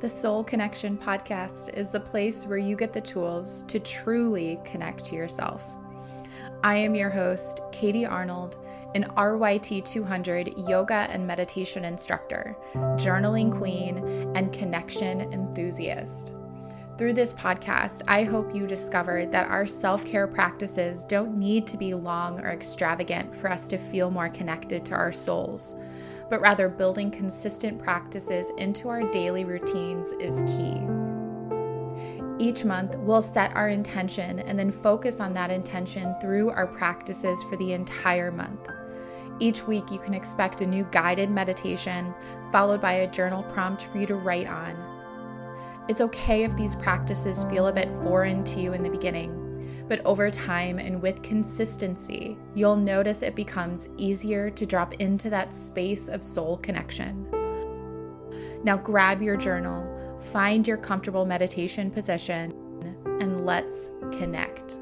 The Soul Connection podcast is the place where you get the tools to truly connect to yourself. I am your host, Katie Arnold, an RYT 200 yoga and meditation instructor, journaling queen, and connection enthusiast. Through this podcast, I hope you discover that our self care practices don't need to be long or extravagant for us to feel more connected to our souls, but rather building consistent practices into our daily routines is key. Each month, we'll set our intention and then focus on that intention through our practices for the entire month. Each week, you can expect a new guided meditation, followed by a journal prompt for you to write on. It's okay if these practices feel a bit foreign to you in the beginning, but over time and with consistency, you'll notice it becomes easier to drop into that space of soul connection. Now, grab your journal, find your comfortable meditation position, and let's connect.